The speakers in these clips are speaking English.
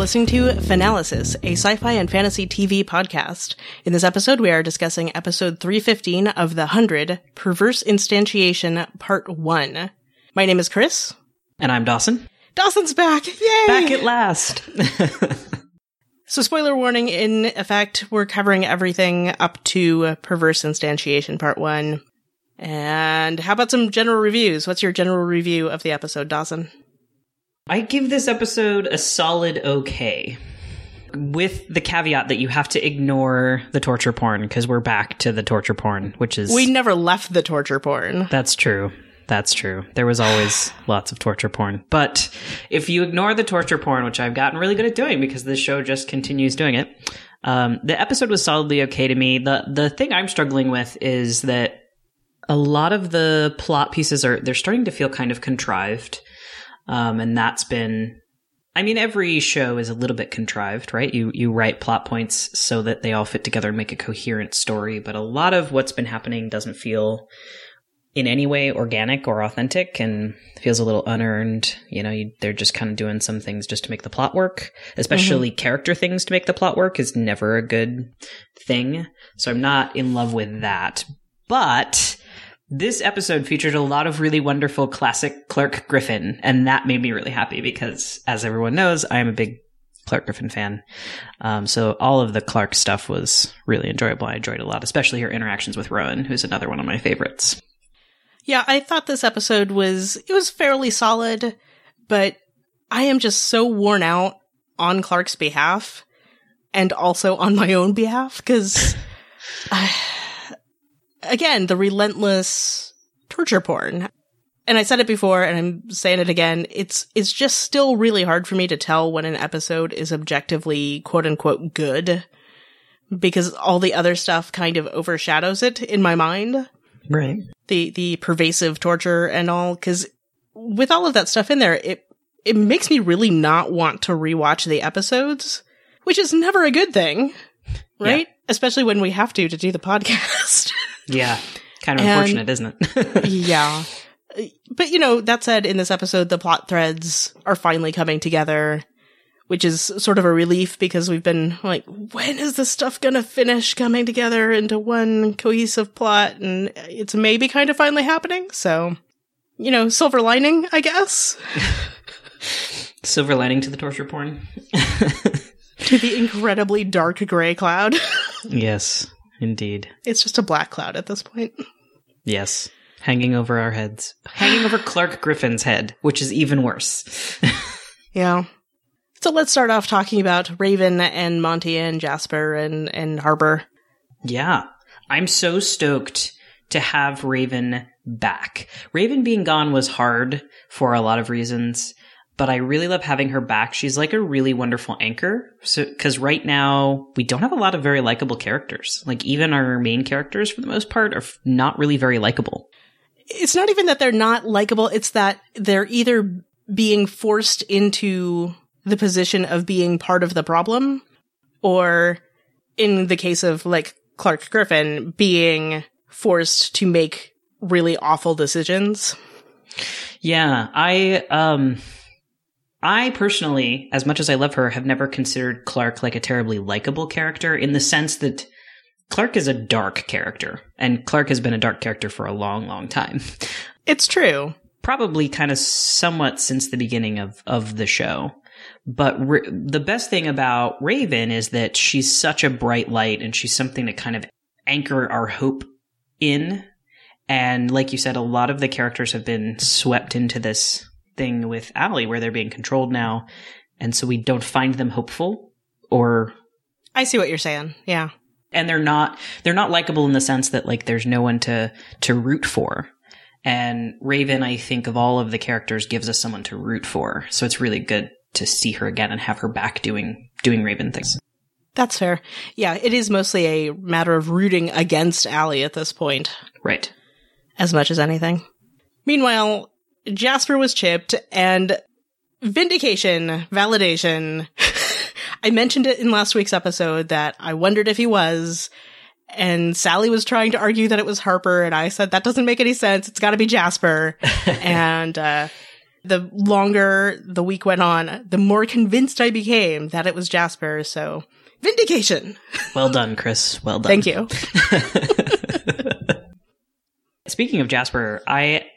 Listening to Finalysis, a sci-fi and fantasy TV podcast. In this episode, we are discussing episode 315 of The Hundred, Perverse Instantiation, Part 1. My name is Kris. And I'm Dawson. Dawson's back! Yay! Back at last! so spoiler warning, in effect, we're covering everything up to Perverse Instantiation, Part 1. And how about some general reviews? What's your general review of the episode, Dawson? I give this episode a solid okay. With the caveat that you have to ignore the torture porn because we're back to the torture porn, which is. We never left the torture porn. That's true. That's true. There was always lots of torture porn. But if you ignore the torture porn, which I've gotten really good at doing because this show just continues doing it, um, the episode was solidly okay to me. The the thing I'm struggling with is that a lot of the plot pieces are they're starting to feel kind of contrived. Um, and that's been, I mean, every show is a little bit contrived, right? You, you write plot points so that they all fit together and make a coherent story. But a lot of what's been happening doesn't feel in any way organic or authentic and feels a little unearned. You know, you, they're just kind of doing some things just to make the plot work, especially mm-hmm. character things to make the plot work is never a good thing. So I'm not in love with that. But this episode featured a lot of really wonderful classic Clarke Griffin, and that made me really happy because, as everyone knows, I am a big Clarke Griffin fan. Um, so all of the Clarke stuff was really enjoyable. I enjoyed a lot, especially her interactions with Roan, who's another one of my favorites. Yeah, I thought this episode was it was fairly solid, but I am just so worn out on Clarke's behalf and also on my own behalf because again, the relentless torture porn. And I said it before and I'm saying it again. It's, it's just still really hard for me to tell when an episode is objectively quote unquote good because all the other stuff kind of overshadows it in my mind. Right. The, the pervasive torture and all. Cause with all of that stuff in there, it, it makes me really not want to rewatch the episodes, which is never a good thing. Right? Yeah. Especially when we have to to do the podcast. Yeah. Kind of and, unfortunate, isn't it? yeah. But, you know, that said, in this episode, the plot threads are finally coming together, which is sort of a relief because we've been like, when is this stuff gonna finish coming together into one cohesive plot? And it's maybe kind of finally happening. So, you know, silver lining, I guess. silver lining to the torture porn. to the incredibly dark gray cloud. Yes. Indeed. It's just a black cloud at this point. Yes. Hanging over our heads. Hanging over Clarke Griffin's head, which is even worse. yeah. So let's start off talking about Raven and Monty and Jasper and, and Harper. Yeah. I'm so stoked to have Raven back. Raven being gone was hard for a lot of reasons but I really love having her back. She's like a really wonderful anchor. So, cause right now we don't have a lot of very likable characters. Like even our main characters for the most part are not really very likable. It's not even that they're not likable. It's that they're either being forced into the position of being part of the problem or in the case of like Clarke Griffin being forced to make really awful decisions. Yeah, I um I personally, as much as I love her, have never considered Clarke like a terribly likable character in the sense that Clarke is a dark character, and Clarke has been a dark character for a long, long time. It's true. Probably kind of somewhat since the beginning of, of the show. But the best thing about Raven is that she's such a bright light and she's something to kind of anchor our hope in. And like you said, a lot of the characters have been swept into this thing with Allie where they're being controlled now. And so we don't find them hopeful or. I see what you're saying. Yeah. And they're not, they're not likable in the sense that like there's no one to, to root for. And Raven, I think of all of the characters gives us someone to root for. So it's really good to see her again and have her back doing, doing Raven things. That's fair. Yeah, it is mostly a matter of rooting against Allie at this point. Right. As much as anything. Meanwhile, Jasper was chipped and vindication, validation. I mentioned it in last week's episode that I wondered if he was. And Sally was trying to argue that it was Harper, and I said that doesn't make any sense. It's got to be Jasper. and uh, The longer the week went on, the more convinced I became that it was Jasper. So vindication. Well done, Kris. Well done. Thank you. Speaking of Jasper, I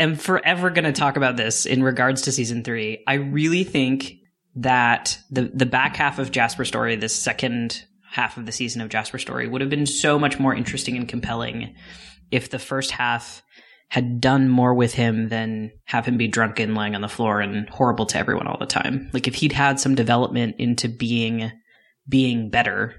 am forever going to talk about this in regards to season three. I really think that the the back half of Jasper story, this second half of the season of Jasper story, would have been so much more interesting and compelling if the first half had done more with him than have him be drunken, lying on the floor, and horrible to everyone all the time. Like if he'd had some development into being being better,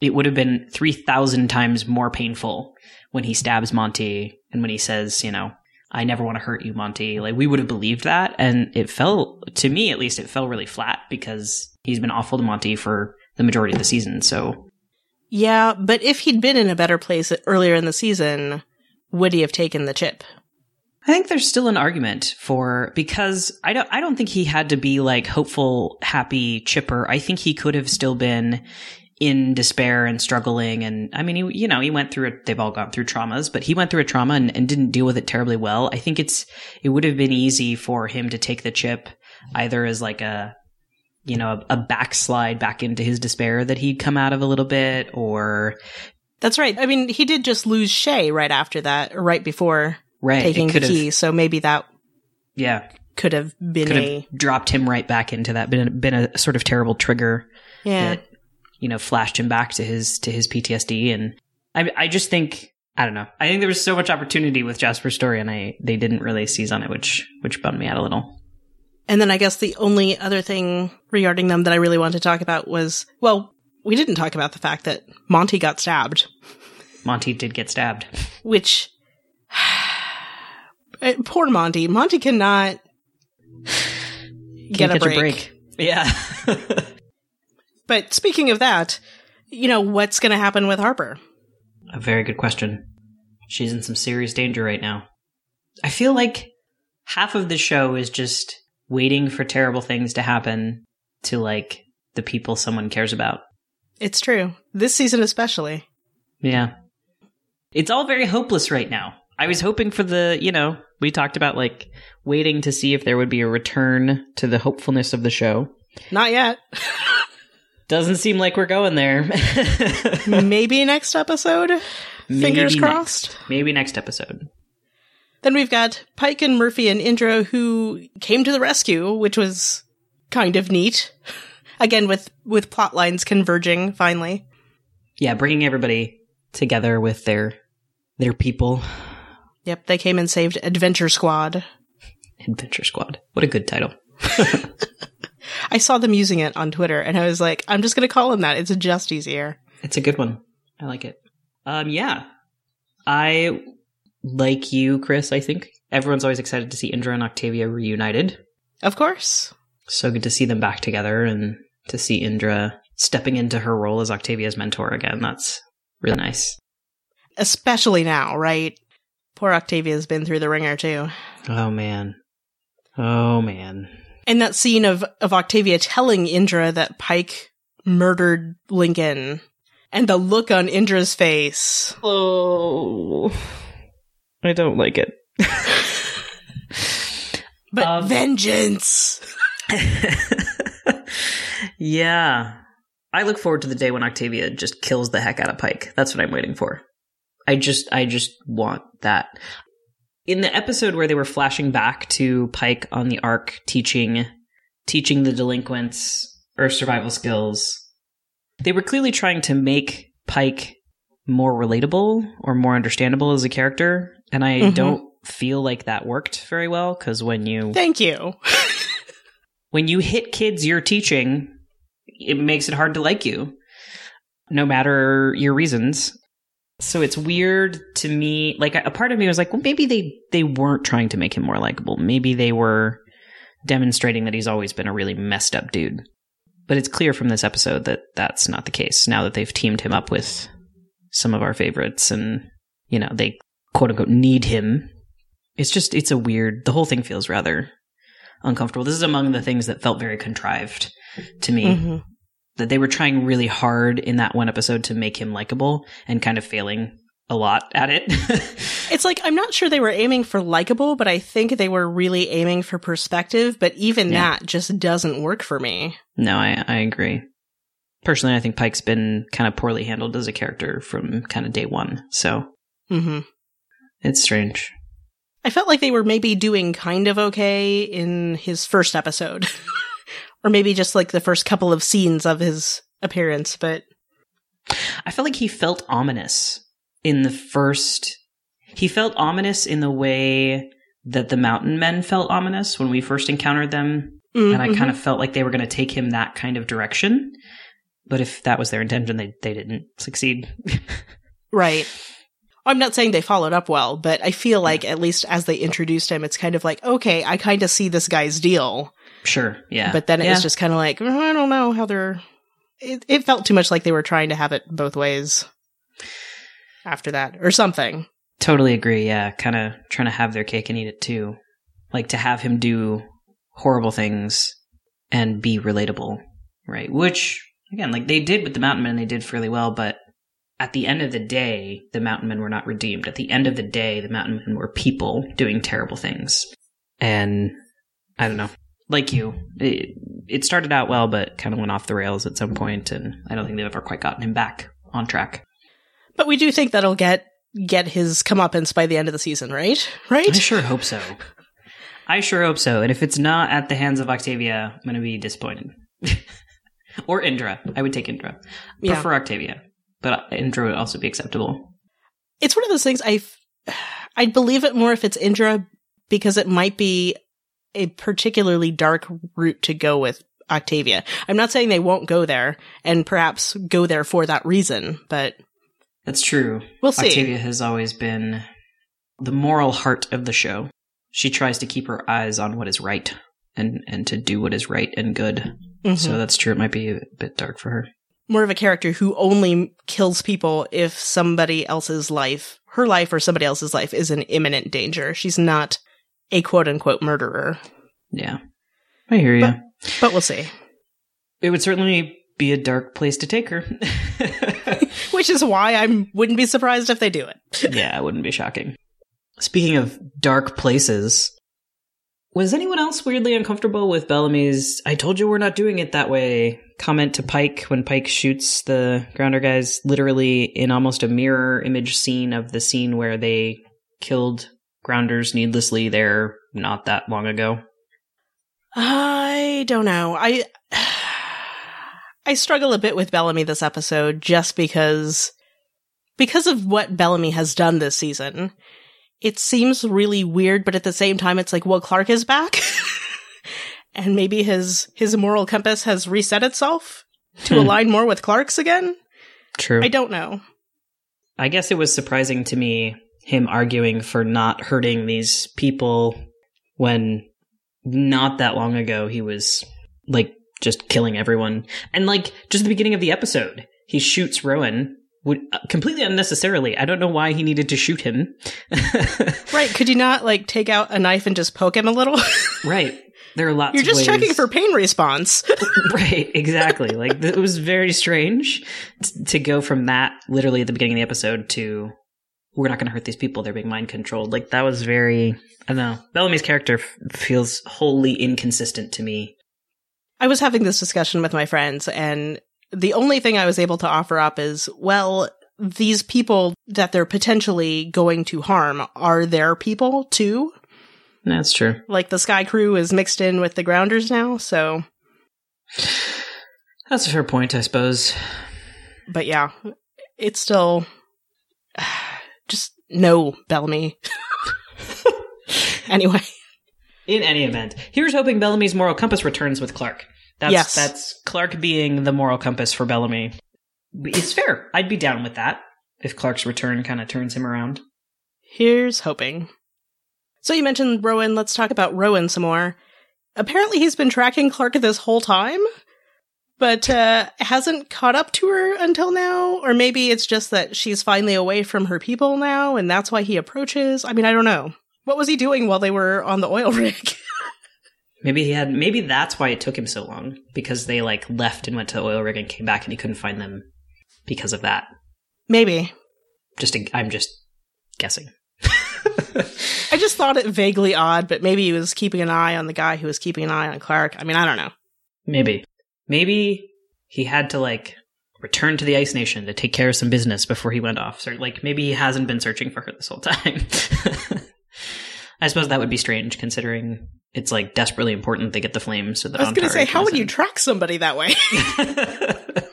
it would have been three thousand times more painful when he stabs Monty and when he says, you know, I never want to hurt you, Monty. Like we would have believed that. And it fell, to me at least, it fell really flat because he's been awful to Monty for the majority of the season. So. Yeah, but if he'd been in a better place earlier in the season, would he have taken the chip? I think there's still an argument for because I don't I don't think he had to be like hopeful, happy, chipper. I think he could have still been in despair and struggling. And I mean, he, you know, he went through it. They've all gone through traumas, but he went through a trauma and, and didn't deal with it terribly well. I think it's, it would have been easy for him to take the chip either as like a, you know, a, a backslide back into his despair that he'd come out of a little bit or. That's right. I mean, he did just lose Shay right after that, or right before right, taking the key. So maybe that. Yeah. Could have been could a. Have dropped him right back into that, been, been a sort of terrible trigger. Yeah. That, you know, flashed him back to his to his PTSD. And I I just think I don't know. I think there was so much opportunity with Jasper's story, and I they didn't really seize on it, which which bummed me out a little. And then I guess the only other thing regarding them that I really wanted to talk about was well, we didn't talk about the fact that Monty got stabbed. Monty did get stabbed, which eh, poor Monty. Monty cannot get a break. a break. Yeah. But speaking of that, you know, what's going to happen with Harper? A very good question. She's in some serious danger right now. I feel like half of the show is just waiting for terrible things to happen to like the people someone cares about. It's true. This season especially. Yeah. It's all very hopeless right now. I was hoping for the, you know, we talked about like waiting to see if there would be a return to the hopefulness of the show. Not yet. Doesn't seem like we're going there. Maybe next episode. Maybe Fingers crossed. Next. Maybe next episode. Then we've got Pike and Murphy and Indra who came to the rescue, which was kind of neat. Again, with with plot lines converging finally. Yeah, bringing everybody together with their their people. Yep, they came and saved Adventure Squad. Adventure Squad. What a good title. I saw them using it on Twitter and I was like, I'm just going to call them that. It's just easier. It's a good one. I like it. Um, yeah. I, like you, Kris, I think everyone's always excited to see Indra and Octavia reunited. Of course. So good to see them back together and to see Indra stepping into her role as Octavia's mentor again. That's really nice. Especially now, right? Poor Octavia's been through the ringer too. Oh man. Oh man. And that scene of, of Octavia telling Indra that Pike murdered Lincoln and the look on Indra's face. Oh, I don't like it. but um, vengeance. yeah. I look forward to the day when Octavia just kills the heck out of Pike. That's what I'm waiting for. I just I just want that in the episode where they were flashing back to Pike on the Ark teaching teaching the delinquents or survival skills, they were clearly trying to make Pike more relatable or more understandable as a character, and I mm-hmm. don't feel like that worked very well because when you Thank you. when you hit kids you're teaching, it makes it hard to like you. No matter your reasons. So it's weird to me. Like a part of me was like, well, maybe they they weren't trying to make him more likable. Maybe they were demonstrating that he's always been a really messed up dude. But it's clear from this episode that that's not the case. Now that they've teamed him up with some of our favorites, and you know they quote unquote need him. It's just it's a weird. The whole thing feels rather uncomfortable. This is among the things that felt very contrived to me. Mm-hmm that they were trying really hard in that one episode to make him likable and kind of failing a lot at it. it's like I'm not sure they were aiming for likable, but I think they were really aiming for perspective, but even yeah. that just doesn't work for me. No, I I agree. Personally, I think Pike's been kind of poorly handled as a character from kind of day one. So mm-hmm. it's strange. I felt like they were maybe doing kind of okay in his first episode. or maybe just like the first couple of scenes of his appearance, but I felt like he felt ominous in the first he felt ominous in the way that the mountain men felt ominous when we first encountered them mm-hmm. and I kind of felt like they were going to take him that kind of direction. But if that was their intention, they they didn't succeed. right. I'm not saying they followed up well, but I feel like at least as they introduced him, it's kind of like, okay, I kind of see this guy's deal. Sure, yeah. But then it yeah. was just kind of like, oh, I don't know how they're. It, it felt too much like they were trying to have it both ways after that, or something. Totally agree, yeah. Kind of trying to have their cake and eat it too. Like to have him do horrible things and be relatable, right? Which, again, like they did with the Mountain Men, they did fairly well, but at the end of the day, the mountain men were not redeemed. At the end of the day, the mountain men were people doing terrible things. And I don't know. Like you, it, it started out well, but kind of went off the rails at some point, and I don't think they've ever quite gotten him back on track. But we do think that'll get get his comeuppance by the end of the season, right? Right? I sure hope so. I sure hope so. And if it's not at the hands of Octavia, I'm going to be disappointed. or Indra. I would take Indra. Yeah. Prefer Octavia but Indra would also be acceptable. It's one of those things I I'd believe it more if it's Indra because it might be a particularly dark route to go with Octavia. I'm not saying they won't go there and perhaps go there for that reason, but that's true. We'll see. Octavia has always been the moral heart of the show. She tries to keep her eyes on what is right and and to do what is right and good. Mm-hmm. So that's true. It might be a bit dark for her more of a character who only kills people if somebody else's life, her life or somebody else's life is in imminent danger. She's not a quote unquote murderer. Yeah. I hear you. But, but we'll see. It would certainly be a dark place to take her. Which is why I wouldn't be surprised if they do it. yeah, it wouldn't be shocking. Speaking of dark places, was anyone else weirdly uncomfortable with Bellamy's I told you we're not doing it that way comment to Pike when Pike shoots the grounder guys literally in almost a mirror image scene of the scene where they killed grounders needlessly there not that long ago? I don't know. I I struggle a bit with Bellamy this episode just because because of what Bellamy has done this season it seems really weird, but at the same time, it's like, well, Clarke is back. and maybe his, his moral compass has reset itself to hmm. align more with Clarke's again. True. I don't know. I guess it was surprising to me him arguing for not hurting these people when not that long ago he was like just killing everyone. And like just the beginning of the episode, he shoots Roan would uh, completely unnecessarily. I don't know why he needed to shoot him. right? Could you not like take out a knife and just poke him a little? right. There are lots. You're just checking for pain response. right. Exactly. Like it was very strange t- to go from that literally at the beginning of the episode to we're not going to hurt these people. They're being mind controlled. Like that was very. I don't know. Bellamy's character f- feels wholly inconsistent to me. I was having this discussion with my friends, and the only thing I was able to offer up is, well, these people that they're potentially going to harm are their people too. That's true. Like the Sky Crew is mixed in with the Grounders now, so. That's a fair point, I suppose. But yeah, it's still. Just no, Bellamy. anyway. In any event, here's hoping Bellamy's moral compass returns with Clarke. That's yes. that's Clarke being the moral compass for Bellamy. It's fair. I'd be down with that if Clarke's return kind of turns him around. Here's hoping. So you mentioned Roan. Let's talk about Roan some more. Apparently, he's been tracking Clarke this whole time, but uh, hasn't caught up to her until now. Or maybe it's just that she's finally away from her people now, and that's why he approaches. I mean, I don't know. What was he doing while they were on the oil rig? Maybe he had. Maybe that's why it took him so long because they like left and went to the oil rig and came back and he couldn't find them because of that. Maybe. Just a, I'm just guessing. I just thought it vaguely odd, but maybe he was keeping an eye on the guy who was keeping an eye on Clarke. I mean, I don't know. Maybe. Maybe he had to like return to the Ice Nation to take care of some business before he went off. So like maybe he hasn't been searching for her this whole time. I suppose that would be strange considering it's like desperately important they get the flames. So that I was going to say, how would you track somebody that way?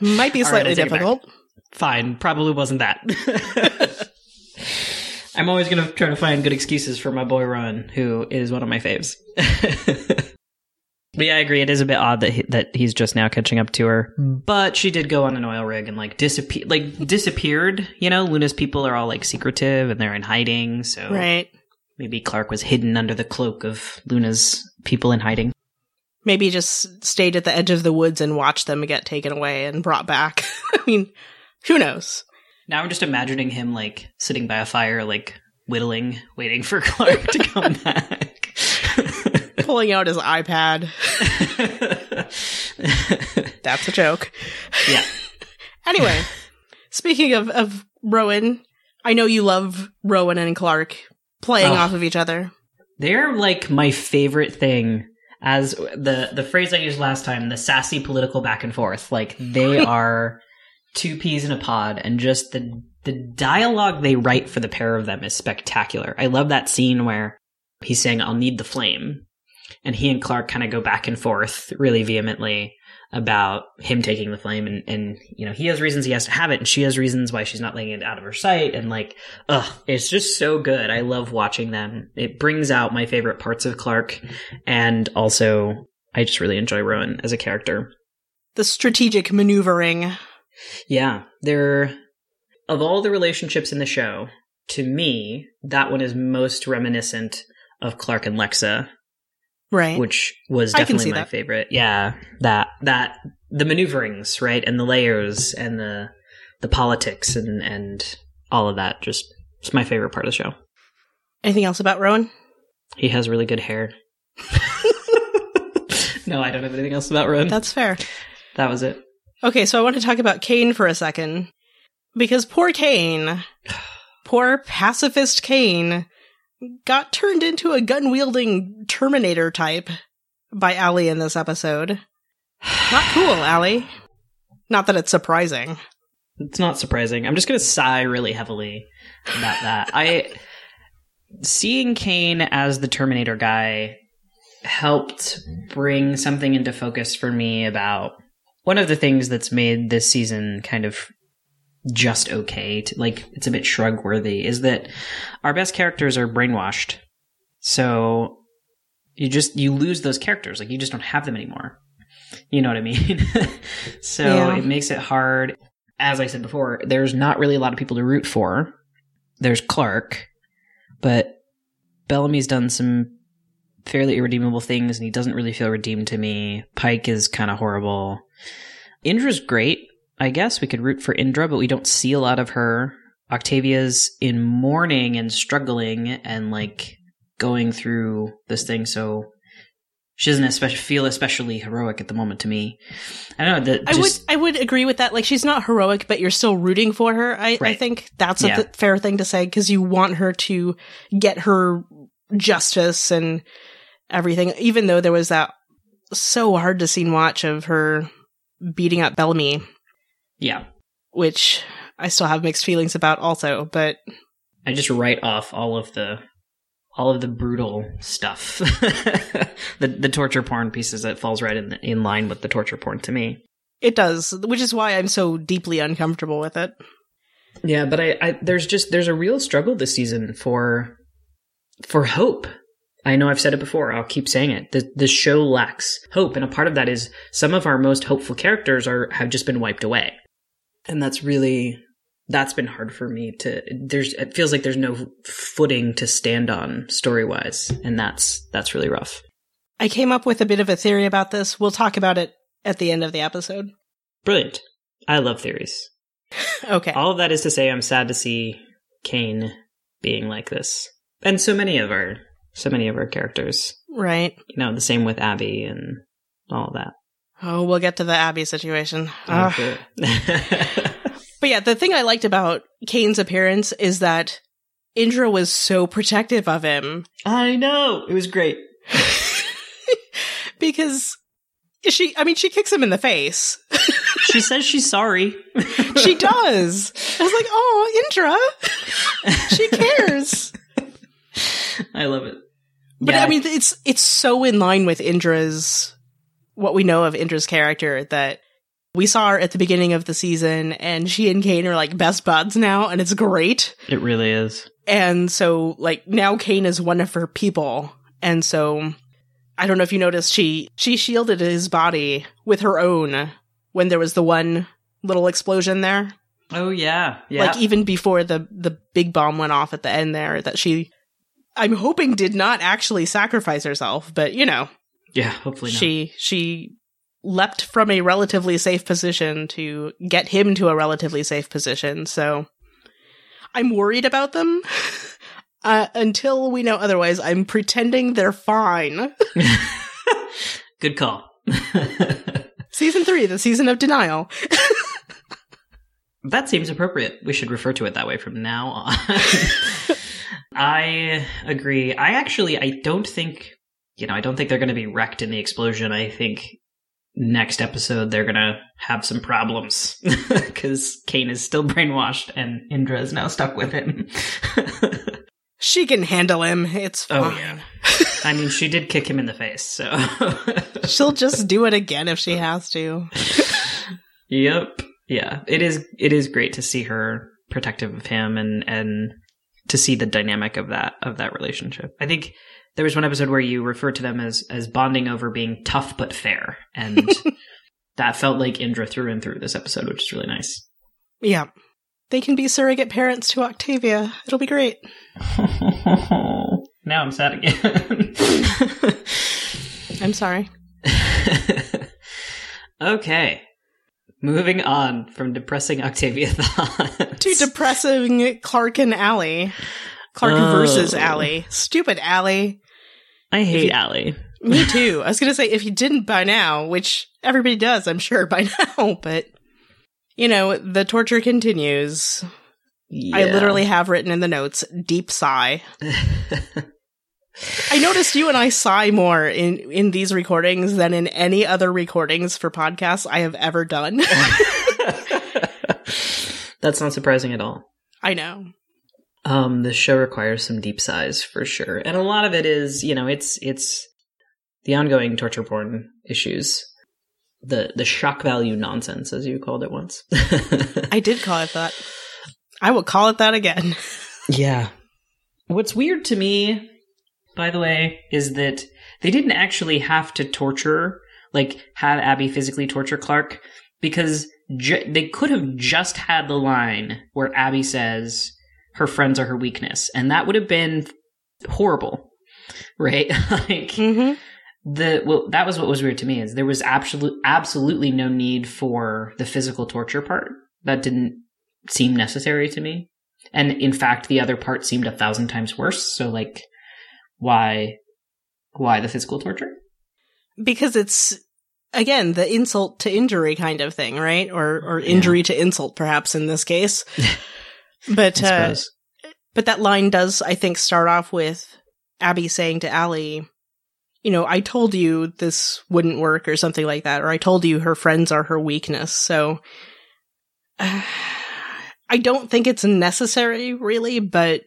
Might be slightly I take it back. difficult. Fine, probably wasn't that. I'm always going to try to find good excuses for my boy Roan, who is one of my faves. but yeah, I agree. It is a bit odd that he, that he's just now catching up to her. But she did go on an oil rig and like disappear, like disappeared. You know, Luna's people are all like secretive and they're in hiding. So Right. Maybe Clarke was hidden under the cloak of Luna's people in hiding. Maybe just stayed at the edge of the woods and watched them get taken away and brought back. I mean, who knows? Now I'm just imagining him like sitting by a fire, like whittling, waiting for Clarke to come back. Pulling out his iPad. That's a joke. yeah. Anyway, speaking of, of Roan, I know you love Roan and Clarke playing Oh. off of each other. They're like my favorite thing as the the phrase I used last time, the sassy political back and forth. Like they are two peas in a pod and just the the dialogue they write for the pair of them is spectacular. I love that scene where he's saying I'll need the flame and he and Clarke kind of go back and forth really vehemently about him taking the flame and, and you know he has reasons he has to have it and she has reasons why she's not letting it out of her sight and like ugh it's just so good. I love watching them. It brings out my favorite parts of clarke and also i just really enjoy roan as a character. The strategic maneuvering. yeah they're of all the relationships in the show to me that one is most reminiscent of clarke and lexa Right. which was definitely my that. favorite. Yeah, that that the maneuverings, right, and the layers and the the politics and and all of that. Just it's my favorite part of the show. Anything else about Roan? He has really good hair. no, I don't have anything else about Roan. That's fair. that was it. Okay, so I want to talk about Kane for a second. Because poor Kane, poor pacifist Kane, got turned into a gun wielding Terminator type by Allie in this episode. Not cool, Allie. Not that it's surprising. It's not surprising. I'm just gonna sigh really heavily about that. I seeing Kane as the Terminator guy helped bring something into focus for me about one of the things that's made this season kind of just okay to, like it's a bit shrug worthy is that our best characters are brainwashed. So you just you lose those characters. Like you just don't have them anymore. You know what i mean? So Yeah. it makes it hard. As i said before there's not really a lot of people to root for. There's clarke but bellamy's done some fairly irredeemable things and he doesn't really feel redeemed to me. Pike is kind of horrible. Indra's great I guess we could root for Indra, but we don't see a lot of her. Octavia's in mourning and struggling and like going through this thing, so she doesn't especially feel especially heroic at the moment to me. I don't know that I would I would agree with that. Like she's not heroic, but you're still rooting for her. I, I think that's a Yeah. th- fair thing to say because you want her to get her justice and everything. Even though there was that so hard to scene watch of her beating up Bellamy, yeah. which I still have mixed feelings about also. But I just write off all of the all of the brutal stuff, the the torture porn pieces that falls right in in line with the torture porn to me. it does, which is why I'm so deeply uncomfortable with it. Yeah, but I, I there's just there's a real struggle this season for for hope. I know I've said it before. I'll keep saying it. The the show lacks hope, and a part of that is some of our most hopeful characters are have just been wiped away, and that's really that's been hard for me to. There's it feels like there's no footing to stand on story wise, and that's that's really rough. I came up with a bit of a theory about this. We'll talk about it at the end of the episode. Brilliant. I love theories. Okay. All of that is to say, I'm sad to see Kane being like this, and so many of our so many of our characters. Right. You know, the same with Abby and all that. Oh, we'll get to the Abby situation. Okay. Ah. But yeah, the thing I liked about Kane's appearance is that Indra was so protective of him I know. It was great. because she, I mean, she kicks him in the face. She says she's sorry. she does. I was like, oh, Indra. she cares. I love it. But Yeah. I mean, it's it's so in line with Indra's what we know of Indra's character that we saw her at the beginning of the season, and she and Kane are like best buds now, and it's great. it really is. And so, like now, Kane is one of her people, and so I don't know if you noticed she she shielded his body with her own when there was the one little explosion there, Oh yeah, yeah. like even before the the big bomb went off at the end there. That she, I'm hoping, did not actually sacrifice herself, but you know. Yeah, hopefully not. she she leapt from a relatively safe position to get him to a relatively safe position so i'm worried about them uh, until we know otherwise i'm pretending they're fine Good call. season three the season of denial that seems appropriate. We should refer to it that way from now on. I agree. I actually I don't think you know, I don't think they're going to be wrecked in the explosion. I think next episode they're going to have some problems cuz Kane is still brainwashed and Indra is now stuck with him. she can handle him it's oh, fine Oh, yeah. I mean, she did kick him in the face, so she'll just do it again if she has to Yep. Yeah. It is it is great to see her protective of him and and to see the dynamic of that of that relationship. I think there was one episode where you referred to them as as bonding over being tough but fair and that felt like Indra through and through this episode, which is really nice. yeah they can be surrogate parents to octavia it'll be great now I'm sad again. i'm sorry okay. Moving on from depressing Octavia thoughts. to depressing Clarke and Allie. Clarke Oh. versus Allie. Stupid Allie. I hate you- Allie. Me too. I was gonna say if you didn't by now, which everybody does, I'm sure by now, but you know, the torture continues. I literally have written in the notes, deep sigh. I noticed you and I sigh more in, in these recordings than in any other recordings for podcasts I have ever done. That's not surprising at all. I know. Um, the show requires some deep sighs for sure, and a lot of it is, you know, it's it's the ongoing torture porn issues, the the shock value nonsense, as you called it once. I did call it that. I will call it that again. yeah. What's weird to me, by the way, is that they didn't actually have to torture, like have Abby physically torture Clarke, because ju- they could have just had the line where Abby says her friends are her weakness, and that would have been horrible, right? like Mm-hmm. the well, that was what was weird to me is there was absolute absolutely no need for the physical torture part. That didn't seem necessary to me, and in fact, the other part seemed a thousand times worse. So, like, why, why the physical torture? because it's again the insult to injury kind of thing, right? Or or Yeah. injury to insult, perhaps in this case. but uh, but that line does, I think, start off with Abby saying to Allie, "You know, I told you this wouldn't work, or something like that, or I told you her friends are her weakness." So. uh, I don't think it's necessary, really, but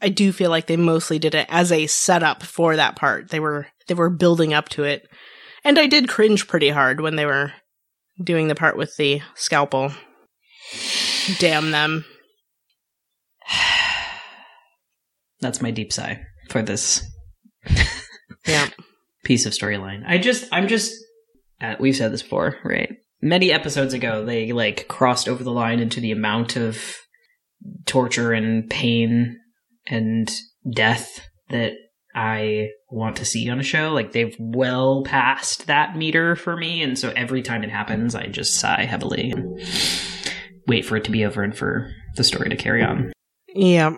I do feel like they mostly did it as a setup for that part. They were they were building up to it. And I did cringe pretty hard when they were doing the part with the scalpel. Damn them. That's my deep sigh for this Yeah. piece of storyline. I just, I'm just, uh, we've said this before, right? Many episodes ago, they like crossed over the line into the amount of torture and pain and death that I want to see on a show. Like they've well passed that meter for me, and so every time it happens, I just sigh heavily and wait for it to be over and for the story to carry on. Yeah.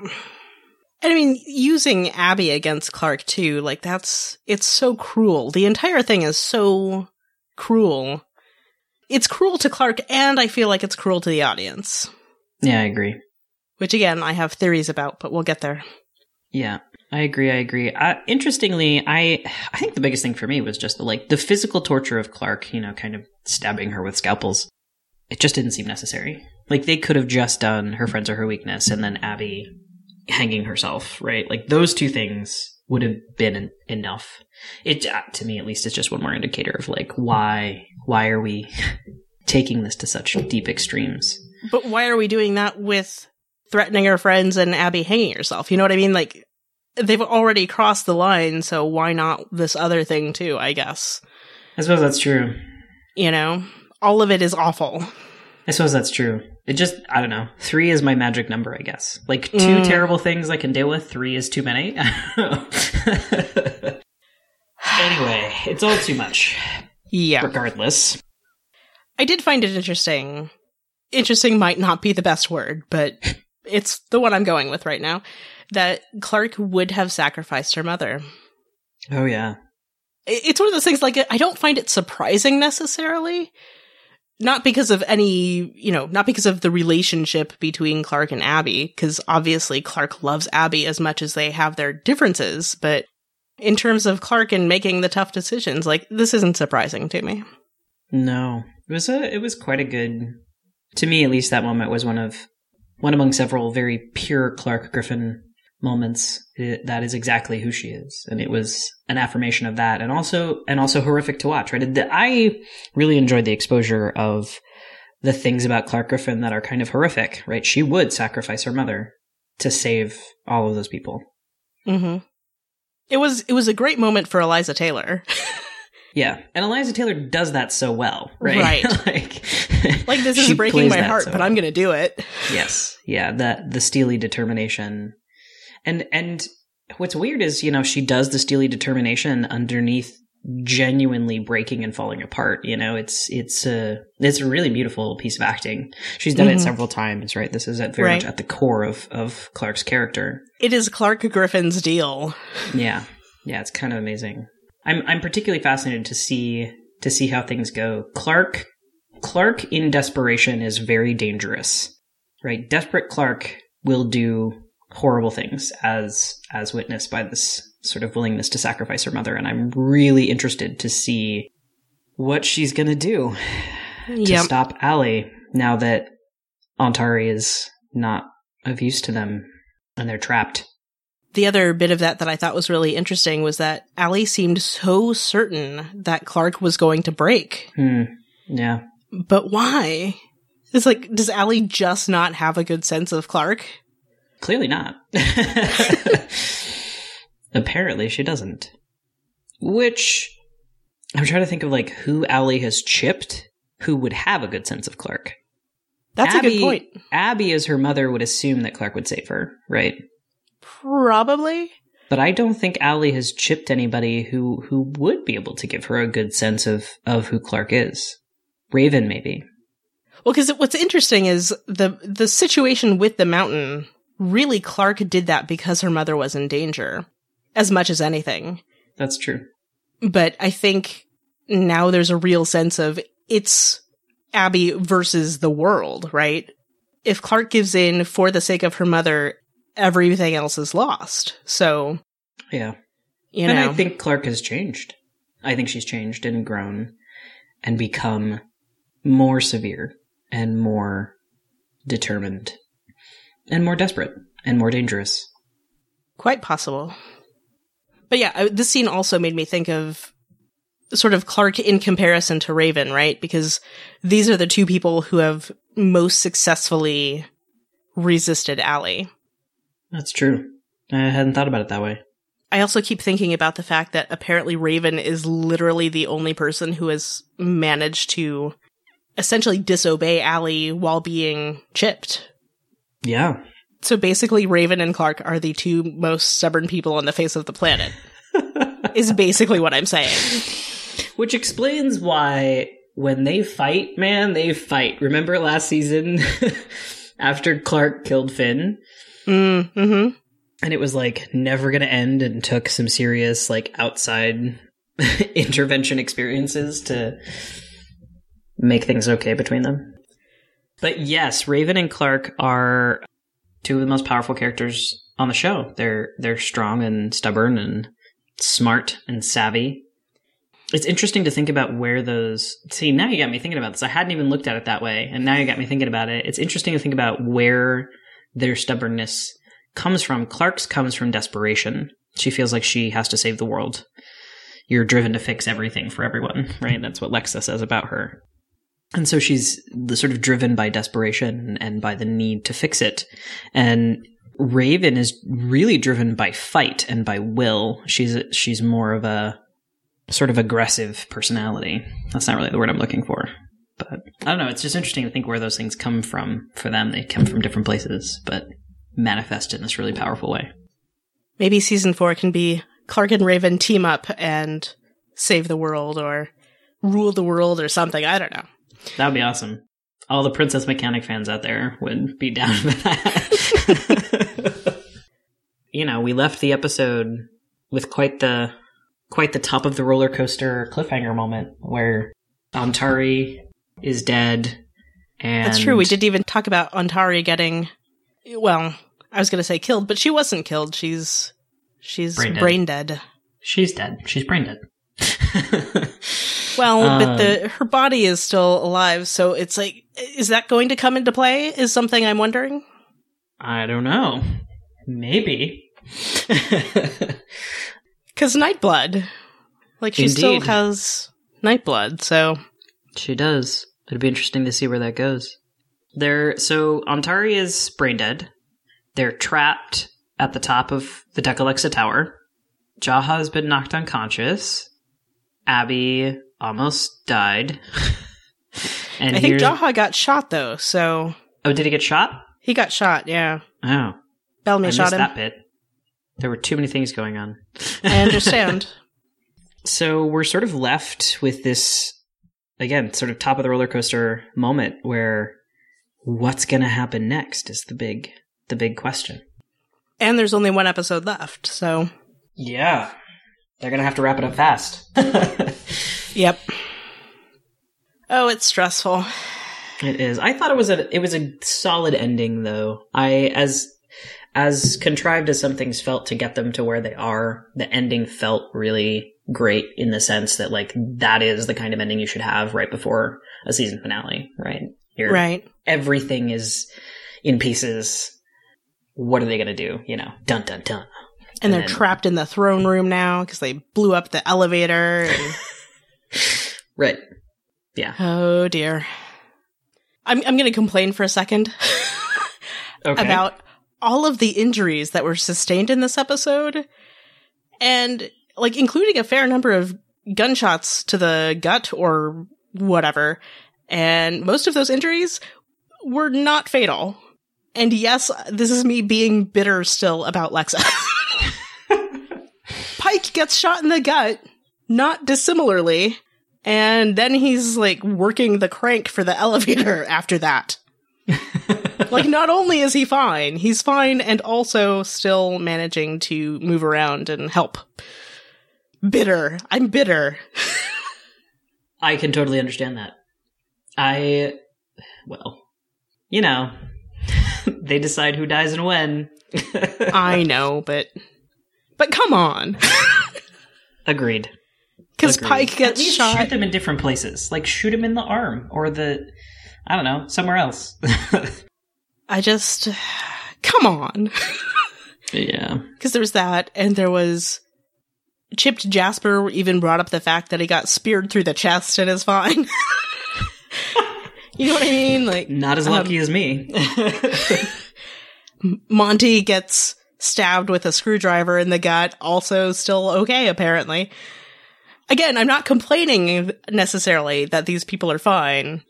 And I mean, using Abby against Clarke too, like that's, it's so cruel. The entire thing is so cruel. it's cruel to Clarke and I feel like it's cruel to the audience. Yeah, I agree. Which again, I have theories about, but we'll get there. Yeah, I agree. I agree. Uh, interestingly, I I think the biggest thing for me was just the like the physical torture of Clarke. You know, kind of stabbing her with scalpels. It just didn't seem necessary. Like they could have just done her friends are her weakness, and then Abby hanging herself. Right? Like those two things would have been en- enough. It uh, to me, at least, is just one more indicator of like why why are we taking this to such deep extremes. But why are we doing that with threatening her friends and Abby hanging herself? You know what I mean? Like, they've already crossed the line, so why not this other thing too, I guess? I suppose that's true. You know? All of it is awful. I suppose that's true. It just, I don't know. Three is my magic number, I guess. Like two Mm. terrible things I can deal with, three is too many. anyway, it's all too much. Yeah. Regardless. I did find it interesting. Interesting might not be the best word, but it's the one I'm going with right now. That Clarke would have sacrificed her mother. Oh, yeah. It's one of those things like I don't find it surprising necessarily. Not because of any, you know, not because of the relationship between Clarke and Abby, because obviously Clarke loves Abby as much as they have their differences, but in terms of Clarke and making the tough decisions, like this isn't surprising to me. No. It was a, it was quite a good, to me at least that moment was one of, one among several very pure Clarke Griffin moments. It, that is exactly who she is. And it was an affirmation of that and also, and also horrific to watch, right? I really enjoyed the exposure of the things about Clarke Griffin that are kind of horrific, right? She would sacrifice her mother to save all of those people. hmm It was it was a great moment for Eliza Taylor. Yeah. And Eliza Taylor does that so well, right? Right. like, like this is breaking my heart, so but well. I'm going to do it. Yes. Yeah, the the steely determination. And and what's weird is, you know, she does the steely determination underneath genuinely breaking and falling apart, you know. It's it's a it's a really beautiful piece of acting. She's done Mhm. it several times, right? This is at very much at the core of of Clarke's character. It is Clarke Griffin's deal. Yeah. Yeah, it's kind of amazing. I'm I'm particularly fascinated to see to see how things go. Clarke Clarke in desperation is very dangerous. Right? Desperate Clarke will do horrible things as as witnessed by this sort of willingness to sacrifice her mother and I'm really interested to see what she's going to do to stop Allie now that Ontari is not of use to them and they're trapped. The other bit of that that I thought was really interesting was that Allie seemed so certain that Clarke was going to break. Hmm. Yeah. But why? It's like, does Allie just not have a good sense of Clarke? Clearly not. Apparently, she doesn't. Which I'm trying to think of like who Allie has chipped who would have a good sense of Clarke. That's a Abby, good point. Abby, as her mother, would assume that Clarke would save her, right? Probably. But I don't think Allie has chipped anybody who who would be able to give her a good sense of of who Clarke is. Raven, maybe. Well, because what's interesting is the the situation with the mountain. Really, Clarke did that because her mother was in danger, as much as anything. That's true. But I think now there's a real sense of it's Abby versus the world, right? If Clarke gives in for the sake of her mother, everything else is lost. So, Yeah. you and know, I think Clarke has changed. I think she's changed and grown and become more severe and more determined and more desperate and more dangerous. quite possible. But yeah, I, this scene also made me think of sort of Clarke in comparison to Raven, right? Because these are the two people who have most successfully resisted Allie. That's true. I hadn't thought about it that way. I also keep thinking about the fact that apparently Raven is literally the only person who has managed to essentially disobey Allie while being chipped. Yeah. So basically, Raven and Clarke are the two most stubborn people on the face of the planet, is basically what I'm saying. Which explains why when they fight, man, they fight. Remember last season after Clarke killed Finn? Mm hmm. and it was like never gonna end and took some serious like outside intervention experiences to make things okay between them. But yes, Raven and Clarke are two of the most powerful characters on the show. They're they're strong and stubborn and smart and savvy. It's interesting to think about where those see now you got me thinking about this. I hadn't even looked at it that way, and now you got me thinking about it. It's interesting to think about where their stubbornness comes from. Clarke's comes from desperation. She feels like she has to save the world. You're driven to fix everything for everyone, right? That's what Lexa says about her. And so she's the sort of driven by desperation and by the need to fix it. And Raven is really driven by fight and by will. She's she's more of a sort of aggressive personality. That's not really the word I'm looking for. But I don't know, it's just interesting to think where those things come from for them. They come from different places, but manifest in this really powerful way. Maybe season 4 can be Clarke and Raven team up and save the world or rule the world or something. I don't know. That would be awesome. All the Princess Mechanic fans out there would be down for that. you know, we left the episode with quite the quite the top of the roller coaster cliffhanger moment where Ontari is dead. And That's true. We didn't even talk about Ontari getting well, I was going to say killed, but she wasn't killed. She's she's Brain brain dead. dead. She's dead. She's brain dead. Well, Um, but the her body is still alive, so it's like is that going to come into play? Is something I'm wondering. I don't know. Maybe. Cuz Nightblood. Like she still Indeed. has Nightblood, so She does. It'd be interesting to see where that goes. They're so Ontari is brain dead. They're trapped at the top of the Decalexa Tower. Jaha has been knocked unconscious. Abby almost died. and I think Jaha got shot though, so Oh, did he get shot? he got shot, yeah. Oh, Bellamy I shot him. that bit. There were too many things going on. I understand. so we're sort of left with this again sort of top of the roller coaster moment where what's going to happen next is the big the big question and there's only one episode left, so yeah they're going to have to wrap it up fast yep. Oh, it's stressful. it is i thought it was a it was a solid ending though i as as contrived as some things felt to get them to where they are the ending felt really great in the sense that like that is the kind of ending you should have right before a season finale right You're, Right. everything is in pieces. What are they going to do? You know, dun dun dun. And they're then- trapped in the throne room now because they blew up the elevator. And, Right. Yeah. oh dear. I'm I'm going to complain for a second Okay. about all of the injuries that were sustained in this episode, and like including a fair number of gunshots to the gut or whatever. And most of those injuries were not fatal. And yes, this is me being bitter still about Lexa. Pike gets shot in the gut, not dissimilarly, and then he's like working the crank for the elevator after that. like, not only is he fine, he's fine and also still managing to move around and help. Bitter. I'm bitter. I can totally understand that. I, well, you know, they decide who dies and when. I know, but but come on, Agreed. Because Agreed. Pike At gets least shot. Shoot them in different places. Like shoot him in the arm or the, I don't know, somewhere else. I just come on, yeah. because there was that, and there was Chipped Jasper. Even brought up the fact that he got speared through the chest and is fine. you know what I mean? Like Not as Um, lucky as me. Monty gets stabbed with a screwdriver in the gut, also still okay, apparently. Again, I'm not complaining necessarily that these people are fine.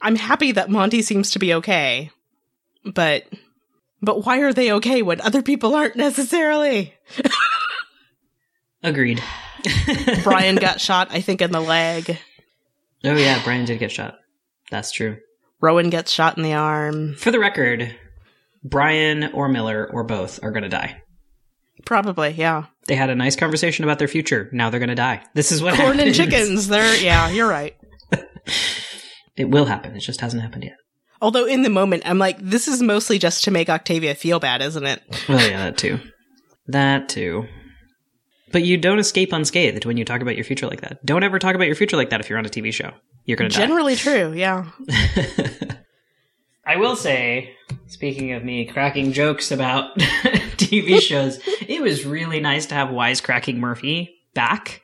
I'm happy that Monty seems to be okay. But, but why are they okay when other people aren't necessarily? Agreed. Bryan got shot, I think, in the leg. Oh yeah, Bryan did get shot. That's true. Roan gets shot in the arm. For the record, Bryan or Miller or both are going to die. Probably, yeah. They had a nice conversation about their future. Now they're going to die. This is what Corn and chickens, they're, yeah, you're right. It will happen. It just hasn't happened yet. Although in the moment, I'm like, this is mostly just to make Octavia feel bad, isn't it? Well, yeah, that too. That too. But you don't escape unscathed when you talk about your future like that. Don't ever talk about your future like that if you're on a TV show. You're going to die. Generally true, yeah. I will say, speaking of me cracking jokes about TV shows, it was really nice to have wisecracking Murphy back,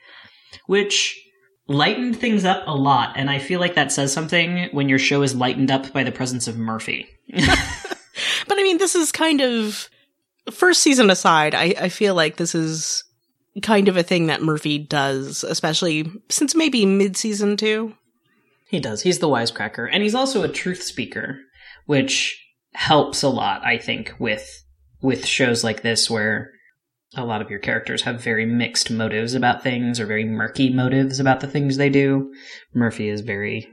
which lightened things up a lot. And I feel like that says something when your show is lightened up by the presence of Murphy. But I mean, this is kind of first season aside. I, I feel like this is kind of a thing that Murphy does, especially since maybe mid season two. He does. He's the wisecracker. And he's also a truth speaker, which helps a lot, I think, with with shows like this where a lot of your characters have very mixed motives about things or very murky motives about the things they do. Murphy is very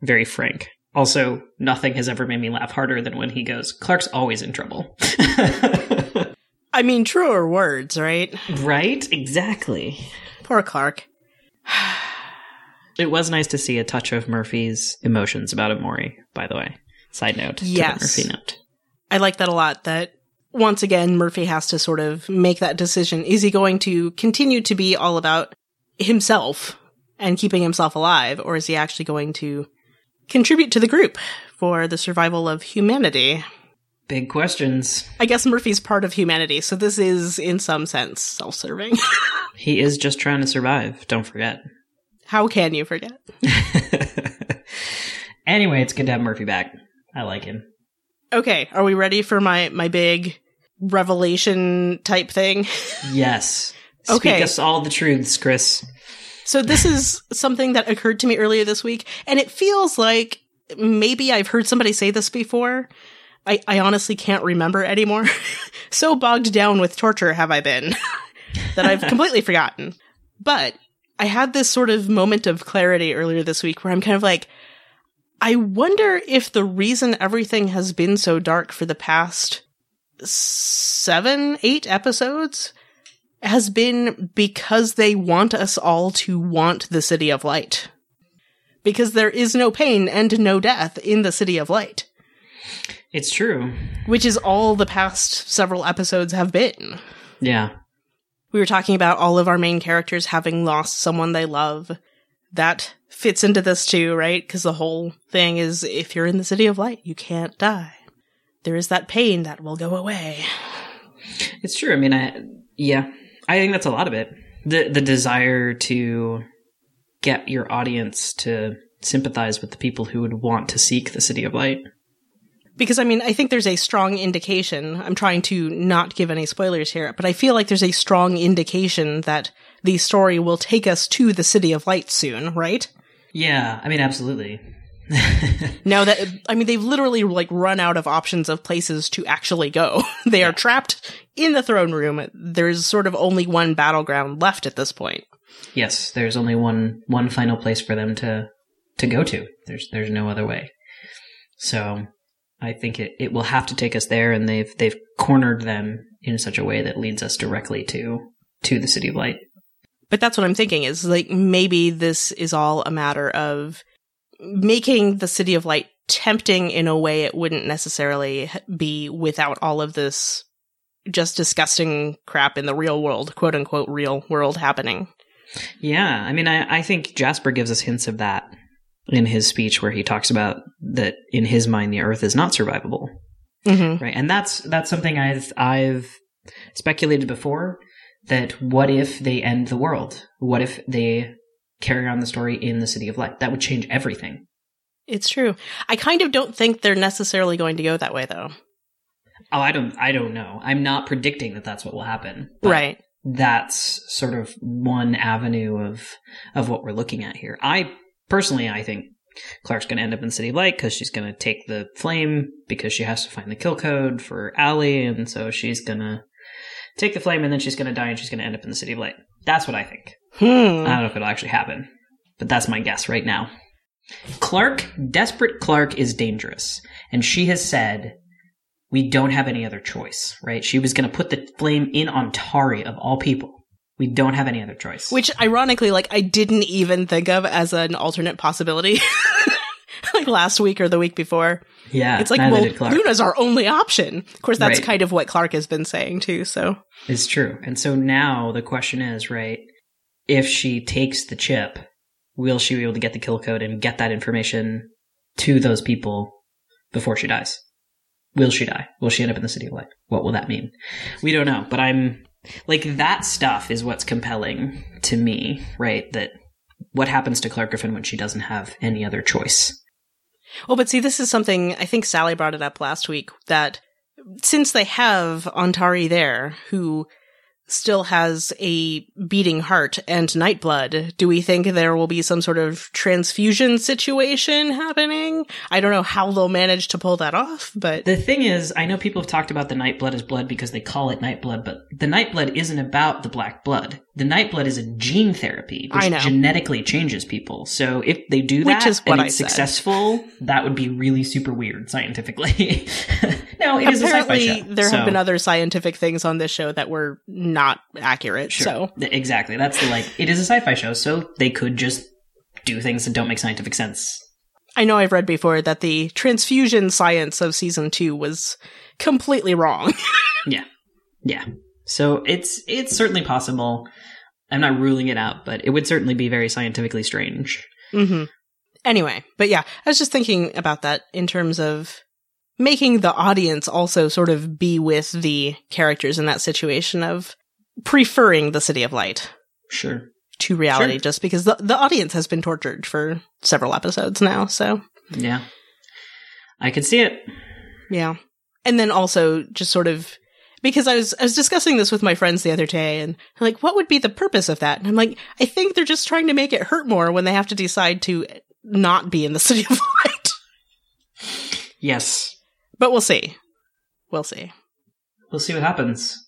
very frank. Also, nothing has ever made me laugh harder than when he goes, Clarke's always in trouble. I mean, truer words, right? right? Exactly. Poor Clarke. It was nice to see a touch of Murphy's emotions about Emori, by the way. Side note to Yes. the Murphy note. I like that a lot. That once again, Murphy has to sort of make that decision. Is he going to continue to be all about himself and keeping himself alive, or is he actually going to contribute to the group for the survival of humanity? Big questions. I guess Murphy's part of humanity, so this is, in some sense, self serving. He is just trying to survive, don't forget. How can you forget? anyway, it's good to have Murphy back. I like him. Okay, are we ready for my, my big revelation type thing? Yes. Okay. Speak us all the truths, Kris. So this is something that occurred to me earlier this week, and it feels like maybe I've heard somebody say this before. I, I honestly can't remember anymore. so bogged down with torture have I been that I've completely forgotten. But I had this sort of moment of clarity earlier this week where I'm kind of like, I wonder if the reason everything has been so dark for the past seven, eight episodes has been because they want us all to want the City of Light. Because there is no pain and no death in the City of Light, It's true. which is all the past several episodes have been. Yeah. We were talking about all of our main characters having lost someone they love. That fits into this too, right? Because the whole thing is if you're in the City of Light, you can't die. There is that pain that will go away. It's true. I mean, I yeah, I think that's a lot of it. The the desire to get your audience to sympathize with the people who would want to seek the city of light. Because I mean, I think there's a strong indication. I'm trying to not give any spoilers here, but I feel like there's a strong indication that the story will take us to the City of Light soon, right? Yeah, I mean, absolutely. Now that, I mean, they've literally like run out of options of places to actually go. they are trapped in the throne room. There's sort of only one battleground left at this point. yes, there's only one one final place for them to to go to. There's there's no other way. So I think it, it will have to take us there, and they've they've cornered them in such a way that leads us directly to to the city of light. But that's what I'm thinking is like maybe this is all a matter of making the City of Light tempting in a way it wouldn't necessarily be without all of this just disgusting crap in the real world, quote unquote real world happening. Yeah, I mean, I, I think Jasper gives us hints of that in his speech, where he talks about that in his mind the Earth is not survivable, Mm-hmm. right? And that's that's something I've I've speculated before. That what if they end the world? What if they carry on the story in the City of Light? That would change everything. It's true. I kind of don't think they're necessarily going to go that way though. Oh, I don't I don't know. I'm not predicting that that's what will happen. right. That's sort of one avenue of of what we're looking at here. I personally, I think Clarke's going to end up in City of Light because she's going to take the flame because she has to find the kill code for ALIE, and so she's going to take the flame and then she's going to die and she's going to end up in the City of Light. That's what I think. Hmm. I don't know if it'll actually happen, but that's my guess right now. Clarke, desperate Clarke is dangerous, and she has said we don't have any other choice, right? She was going to put the flame in Ontari of all people. We don't have any other choice. Which ironically, like I didn't even think of as an alternate possibility. like last week or the week before. Yeah, It's like, well. Luna's our only option. Of course, that's Right. kind of what Clarke has been saying too. So It's true. And so now the question is, right, if she takes the chip, will she be able to get the kill code and get that information to those people before she dies? Will she die? Will she end up in the City of Light? What will that mean? We don't know, but I'm like that stuff is what's compelling to me, right? That what happens to Clarke Griffin when she doesn't have any other choice? Well, but see, this is something I think Sally brought it up last week that since they have Ontari there, who still has a beating heart and nightblood, do we think there will be some sort of transfusion situation happening? I don't know how they'll manage to pull that off, but The thing is, I know people have talked about the night blood as blood because they call it night blood, but the night blood isn't about the black blood. The Nightblood is a gene therapy, which genetically changes people. So if they do Which that is what and I it's said. successful, that would be really super weird scientifically. no, it is apparently show. there have been other scientific things on this show that were not accurate. Sure. So exactly. That's the like. It is a sci-fi show, so they could just do things that don't make scientific sense. I know I've read before that the transfusion science of season two was completely wrong. Yeah. Yeah. So it's it's certainly possible. I'm not ruling it out, but it would certainly be very scientifically strange. hmm Anyway, but yeah, I was just thinking about that in terms of making the audience also sort of be with the characters in that situation of preferring the City of Light Sure. to reality, Sure. just because the, the audience has been tortured for several episodes now. So Yeah. I can see it. yeah. And then also just sort of because I was I was discussing this with my friends the other day and like, what would be the purpose of that? And I'm like, I think they're just trying to make it hurt more when they have to decide to not be in the City of Light. Yes. But we'll see. We'll see. We'll see what happens.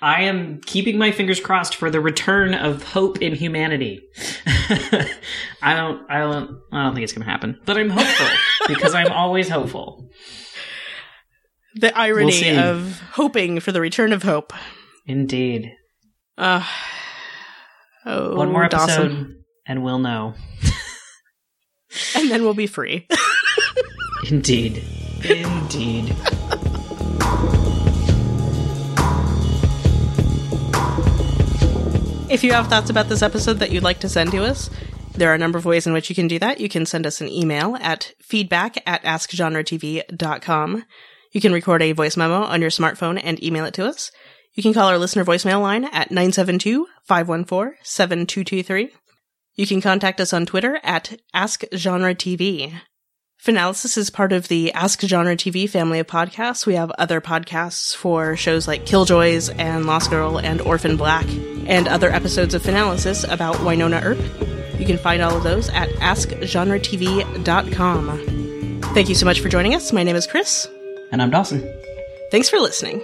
I am keeping my fingers crossed for the return of hope in humanity. I don't I don't I don't think it's going to happen, but I'm hopeful because I'm always hopeful. The irony We'll of hoping for the return of hope. Indeed. Uh, oh, One more episode Dawson. and we'll know. And then we'll be free. Indeed. Indeed. If you have thoughts about this episode that you'd like to send to us, there are a number of ways in which you can do that. You can send us an email at feedback at askgenretv.com. You can record a voice memo on your smartphone and email it to us. You can call our listener voicemail line at 972-514-7223. You can contact us on Twitter at AskGenreTV. Finalysis is part of the Ask Genre TV family of podcasts. We have other podcasts for shows like Killjoys and Lost Girl and Orphan Black, and other episodes of Finalysis about Wynonna Earp. You can find all of those at AskGenreTV.com. Thank you so much for joining us. My name is Kris. And I'm Dawson. Thanks for listening.